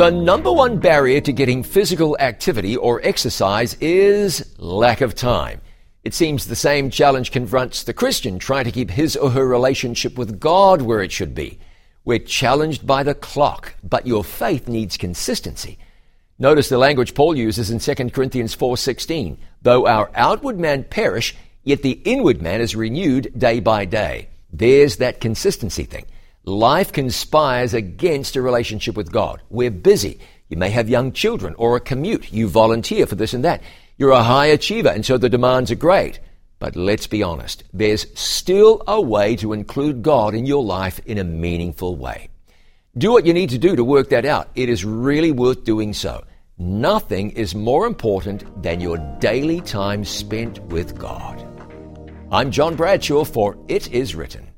The number one barrier to getting physical activity or exercise is lack of time. It seems the same challenge confronts the Christian trying to keep his or her relationship with God where it should be. We're challenged by the clock, but your faith needs consistency. Notice the language Paul uses in 2 Corinthians 4:16. Though our outward man perish, yet the inward man is renewed day by day. There's that consistency thing. Life conspires against a relationship with God. We're busy. You may have young children or a commute. You volunteer for this and that. You're a high achiever, and so the demands are great. But let's be honest, there's still a way to include God in your life in a meaningful way. Do what you need to do to work that out. It is really worth doing so. Nothing is more important than your daily time spent with God. I'm John Bradshaw for It Is Written.